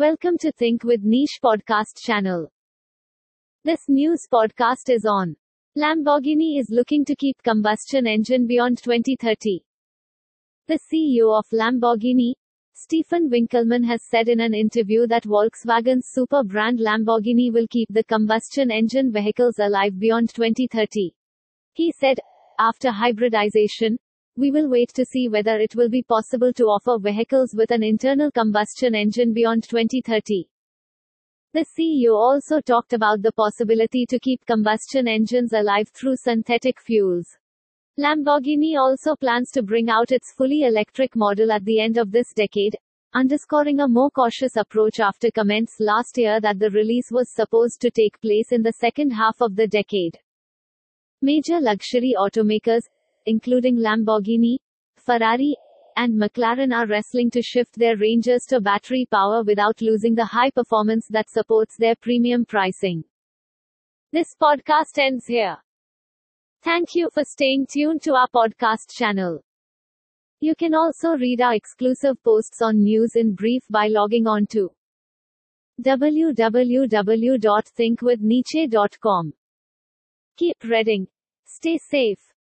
Welcome to Think with Niche podcast channel. This news podcast is on. Lamborghini is looking to keep combustion engine beyond 2030. The CEO of Lamborghini, Stephan Winkelmann has said in an interview that Volkswagen's super brand Lamborghini will keep the combustion engine vehicles alive beyond 2030. He said, after hybridization, we will wait to see whether it will be possible to offer vehicles with an internal combustion engine beyond 2030. The CEO also talked about the possibility to keep combustion engines alive through synthetic fuels. Lamborghini also plans to bring out its fully electric model at the end of this decade, underscoring a more cautious approach after comments last year that the release was supposed to take place in the second half of the decade. Major luxury automakers, including Lamborghini, Ferrari, and McLaren are wrestling to shift their Rangers to battery power without losing the high performance that supports their premium pricing. This podcast ends here. Thank you for staying tuned to our podcast channel. You can also read our exclusive posts on News in Brief by logging on to www.thinkwithniche.com. Keep reading. Stay safe.